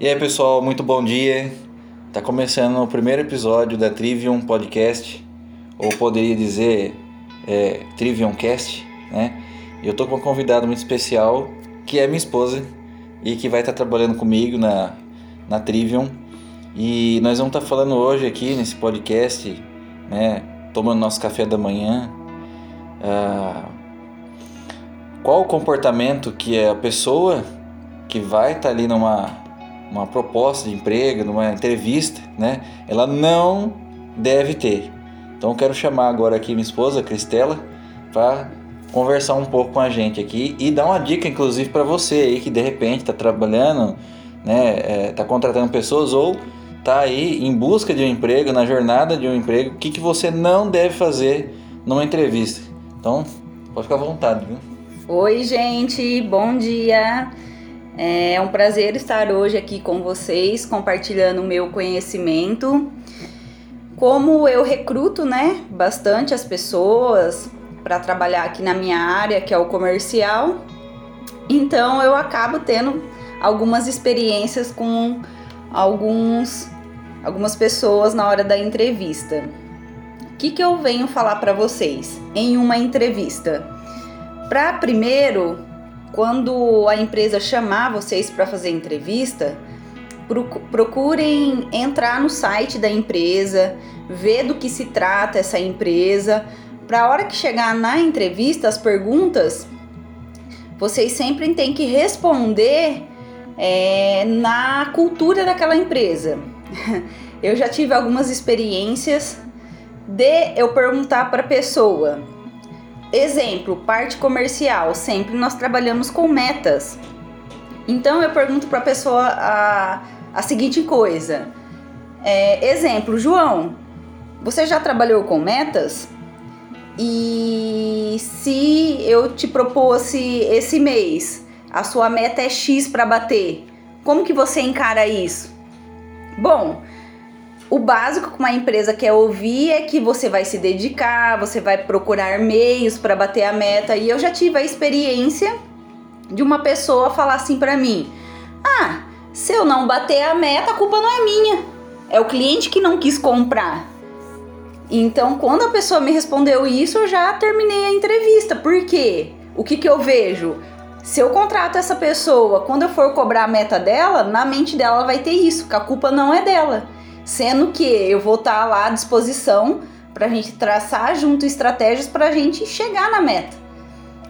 E aí pessoal, muito bom dia. Tá começando o primeiro episódio da Trivium Podcast, ou poderia dizer é, Trivium Cast, né? E eu tô com uma convidada muito especial, que é minha esposa, e que vai estar tá trabalhando comigo na, na Trivium. E nós vamos estar tá falando hoje aqui nesse podcast, né? Tomando nosso café da manhã. Ah, qual o comportamento que é a pessoa que vai estar tá ali numa uma proposta de emprego, numa entrevista, né? Ela não deve ter. Então quero chamar agora aqui minha esposa, Cristela, para conversar um pouco com a gente aqui e dar uma dica, inclusive, para você aí que de repente está trabalhando, né? Está é, contratando pessoas ou está aí em busca de um emprego, na jornada de um emprego, o que, que você não deve fazer numa entrevista. Então, pode ficar à vontade, viu? Oi, gente, bom dia. É um prazer estar hoje aqui com vocês, compartilhando o meu conhecimento. Como eu recruto, né, bastante as pessoas para trabalhar aqui na minha área, que é o comercial, então eu acabo tendo algumas experiências com alguns algumas pessoas na hora da entrevista. O que, que eu venho falar para vocês em uma entrevista? Para primeiro quando a empresa chamar vocês para fazer entrevista, procurem entrar no site da empresa, ver do que se trata essa empresa, para a hora que chegar na entrevista, as perguntas, vocês sempre têm que responder é, na cultura daquela empresa. Eu já tive algumas experiências de eu perguntar para a pessoa Exemplo, parte comercial, sempre nós trabalhamos com metas. Então eu pergunto para a pessoa a, seguinte coisa. É, exemplo, João, você já trabalhou com metas? E se eu te propôsse esse mês, a sua meta é X para bater, como que você encara isso? Bom, o básico que uma empresa quer ouvir é que você vai se dedicar, você vai procurar meios para bater a meta. E eu já tive a experiência de uma pessoa falar assim para mim: "Ah, se eu não bater a meta, a culpa não é minha. É o cliente que não quis comprar". Então, quando a pessoa me respondeu isso, eu já terminei a entrevista. Por quê? O que que eu vejo? Se eu contrato essa pessoa, quando eu for cobrar a meta dela, na mente dela vai ter isso, que a culpa não é dela Sendo que eu vou estar tá lá à disposição para a gente traçar junto estratégias para a gente chegar na meta.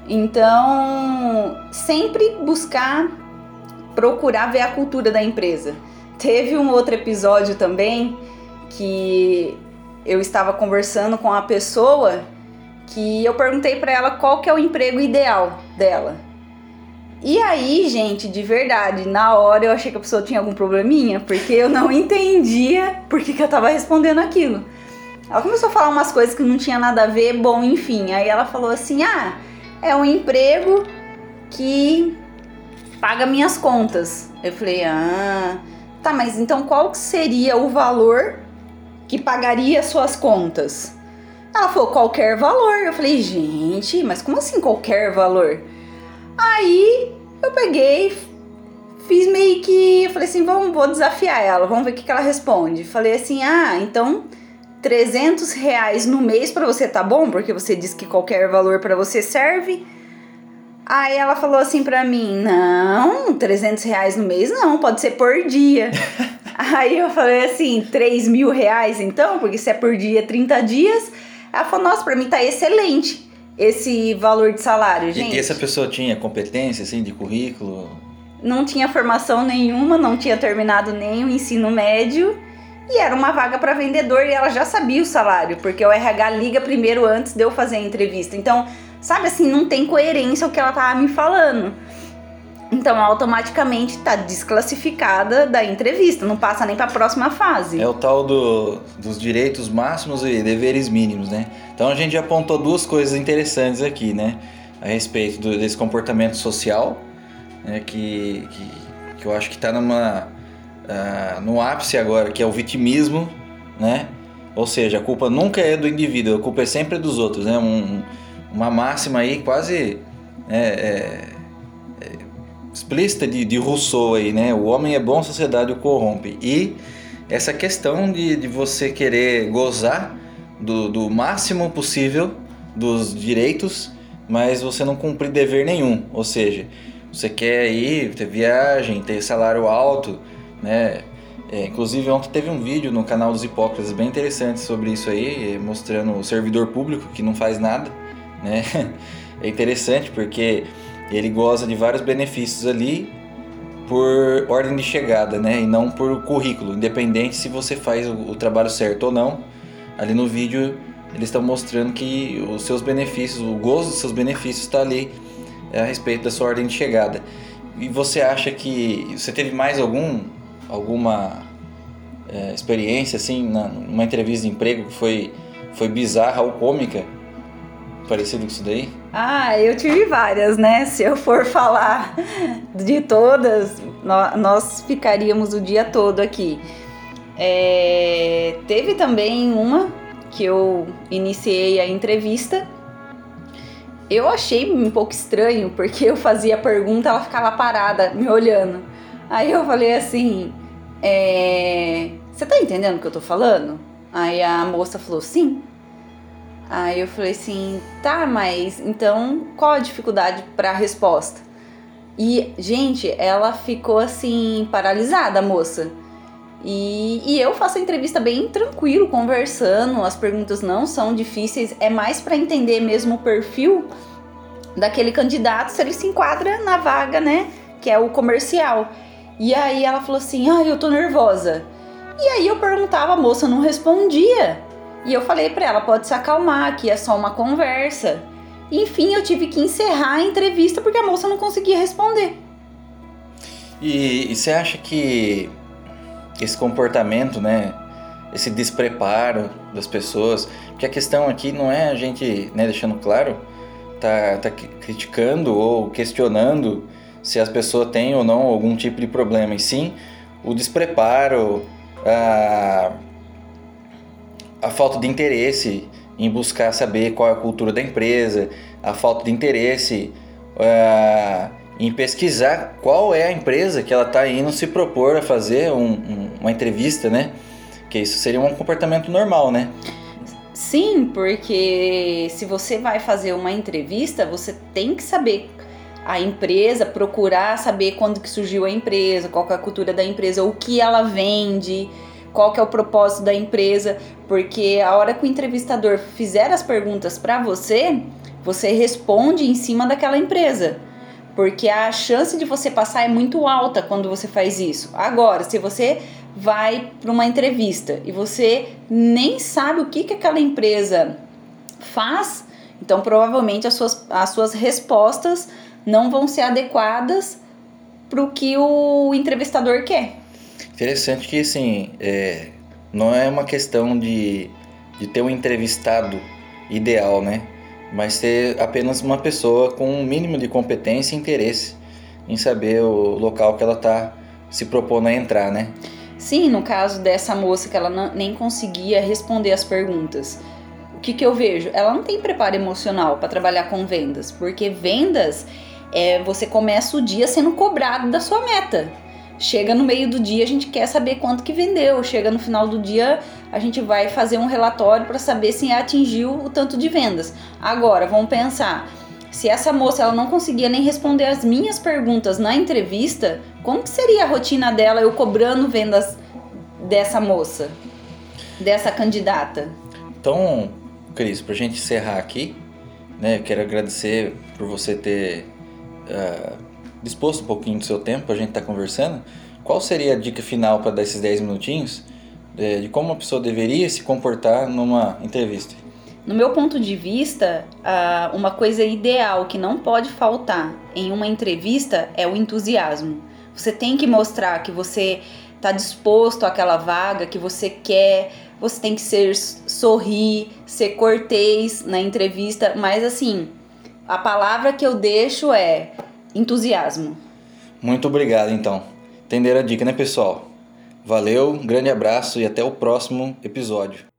Então, sempre buscar procurar ver a cultura da empresa. Teve um outro episódio também que eu estava conversando com a pessoa que eu perguntei para ela qual que é o emprego ideal dela. E aí, gente, de verdade, na hora eu achei que a pessoa tinha algum probleminha, porque eu não entendia por que, que eu tava respondendo aquilo. Ela começou a falar umas coisas que não tinha nada a ver, bom, enfim. Aí ela falou assim: ah, é um emprego que paga minhas contas. Eu falei: ah, tá, mas então qual seria o valor que pagaria suas contas? Ela falou: qualquer valor. Eu falei: gente, mas como assim qualquer valor? Aí eu peguei, fiz meio que. Falei assim: vamos, vou desafiar ela, vamos ver o que, que ela responde. Falei assim: ah, então 300 reais no mês para você tá bom? Porque você disse que qualquer valor para você serve. Aí ela falou assim pra mim: não, 300 reais no mês não, pode ser por dia. Aí eu falei assim: 3 mil reais então? Porque se é por dia 30 dias. Ela falou: nossa, pra mim tá excelente esse valor de salário, gente. E essa pessoa tinha competência, assim, de currículo? Não tinha formação nenhuma, não tinha terminado nem o ensino médio e era uma vaga para vendedor e ela já sabia o salário, porque o RH liga primeiro antes de eu fazer a entrevista. Então, sabe assim, não tem coerência o que ela tava me falando. Então, automaticamente está desclassificada da entrevista, não passa nem para a próxima fase. É o tal do, dos direitos máximos e deveres mínimos, né? Então, a gente apontou duas coisas interessantes aqui, né? A respeito do, desse comportamento social, né? que, que, que eu acho que está numa, uh, no ápice agora, que é o vitimismo, né? Ou seja, a culpa nunca é do indivíduo, a culpa é sempre dos outros, né? Um, uma máxima aí quase... É, é, explícita de, de Rousseau aí, né? O homem é bom, a sociedade o corrompe. E essa questão de, de você querer gozar do, do máximo possível dos direitos, mas você não cumprir dever nenhum. Ou seja, você quer ir ter viagem, ter salário alto, né? É, inclusive ontem teve um vídeo no canal dos Hipócritas bem interessante sobre isso aí, mostrando o servidor público que não faz nada, né? É interessante porque ele goza de vários benefícios ali por ordem de chegada, né? E não por currículo, independente se você faz o, trabalho certo ou não. Ali no vídeo eles estão mostrando que os seus benefícios, o gozo dos seus benefícios está ali é, a respeito da sua ordem de chegada. E você acha que você teve mais algum alguma é, experiência assim numa entrevista de emprego que foi foi bizarra ou cômica parecido com isso daí? Ah, eu tive várias, né? Se eu for falar de todas, nós ficaríamos o dia todo aqui. É, teve também uma que eu iniciei a entrevista. Eu achei um pouco estranho, porque eu fazia a pergunta, ela ficava parada, me olhando. Aí eu falei assim: é, Você tá entendendo o que eu tô falando? Aí a moça falou: Sim. Aí eu falei assim: Tá, mas então qual a dificuldade para a resposta? E, gente, ela ficou assim, paralisada, a moça. E, e eu faço a entrevista bem tranquilo, conversando, as perguntas não são difíceis, é mais para entender mesmo o perfil daquele candidato, se ele se enquadra na vaga, né? Que é o comercial. E aí ela falou assim: ah, eu tô nervosa. E aí eu perguntava, a moça não respondia. E eu falei para ela: pode se acalmar, que é só uma conversa. Enfim, eu tive que encerrar a entrevista porque a moça não conseguia responder. E, e você acha que esse comportamento, né? Esse despreparo das pessoas. Porque a questão aqui não é a gente, né, deixando claro, tá, tá criticando ou questionando se as pessoas têm ou não algum tipo de problema, e sim o despreparo, a, a falta de interesse em buscar saber qual é a cultura da empresa, a falta de interesse. Uh, em pesquisar qual é a empresa que ela está indo se propor a fazer um, um, uma entrevista, né? Que isso seria um comportamento normal, né? Sim, porque se você vai fazer uma entrevista, você tem que saber a empresa, procurar saber quando que surgiu a empresa, qual é a cultura da empresa, o que ela vende, qual que é o propósito da empresa, porque a hora que o entrevistador fizer as perguntas para você, você responde em cima daquela empresa porque a chance de você passar é muito alta quando você faz isso. Agora, se você vai para uma entrevista e você nem sabe o que, que aquela empresa faz, então provavelmente as suas, as suas respostas não vão ser adequadas para o que o entrevistador quer. Interessante que, assim, é, não é uma questão de, de ter um entrevistado ideal, né? mas ser apenas uma pessoa com um mínimo de competência e interesse em saber o local que ela está se propondo a entrar, né? Sim, no caso dessa moça que ela não, nem conseguia responder as perguntas. O que, que eu vejo? Ela não tem preparo emocional para trabalhar com vendas, porque vendas é você começa o dia sendo cobrado da sua meta. Chega no meio do dia, a gente quer saber quanto que vendeu. Chega no final do dia, a gente vai fazer um relatório para saber se atingiu o tanto de vendas. Agora, vamos pensar, se essa moça ela não conseguia nem responder as minhas perguntas na entrevista, como que seria a rotina dela eu cobrando vendas dessa moça, dessa candidata? Então, Cris, para a gente encerrar aqui, né, eu quero agradecer por você ter uh, disposto um pouquinho do seu tempo a gente estar tá conversando, qual seria a dica final para dar esses 10 minutinhos é, de como uma pessoa deveria se comportar numa entrevista? No meu ponto de vista, uma coisa ideal que não pode faltar em uma entrevista é o entusiasmo. Você tem que mostrar que você está disposto àquela vaga, que você quer, você tem que ser sorrir, ser cortês na entrevista, mas assim, a palavra que eu deixo é entusiasmo. Muito obrigado, então. Entenderam a dica, né, pessoal? Valeu, um grande abraço e até o próximo episódio.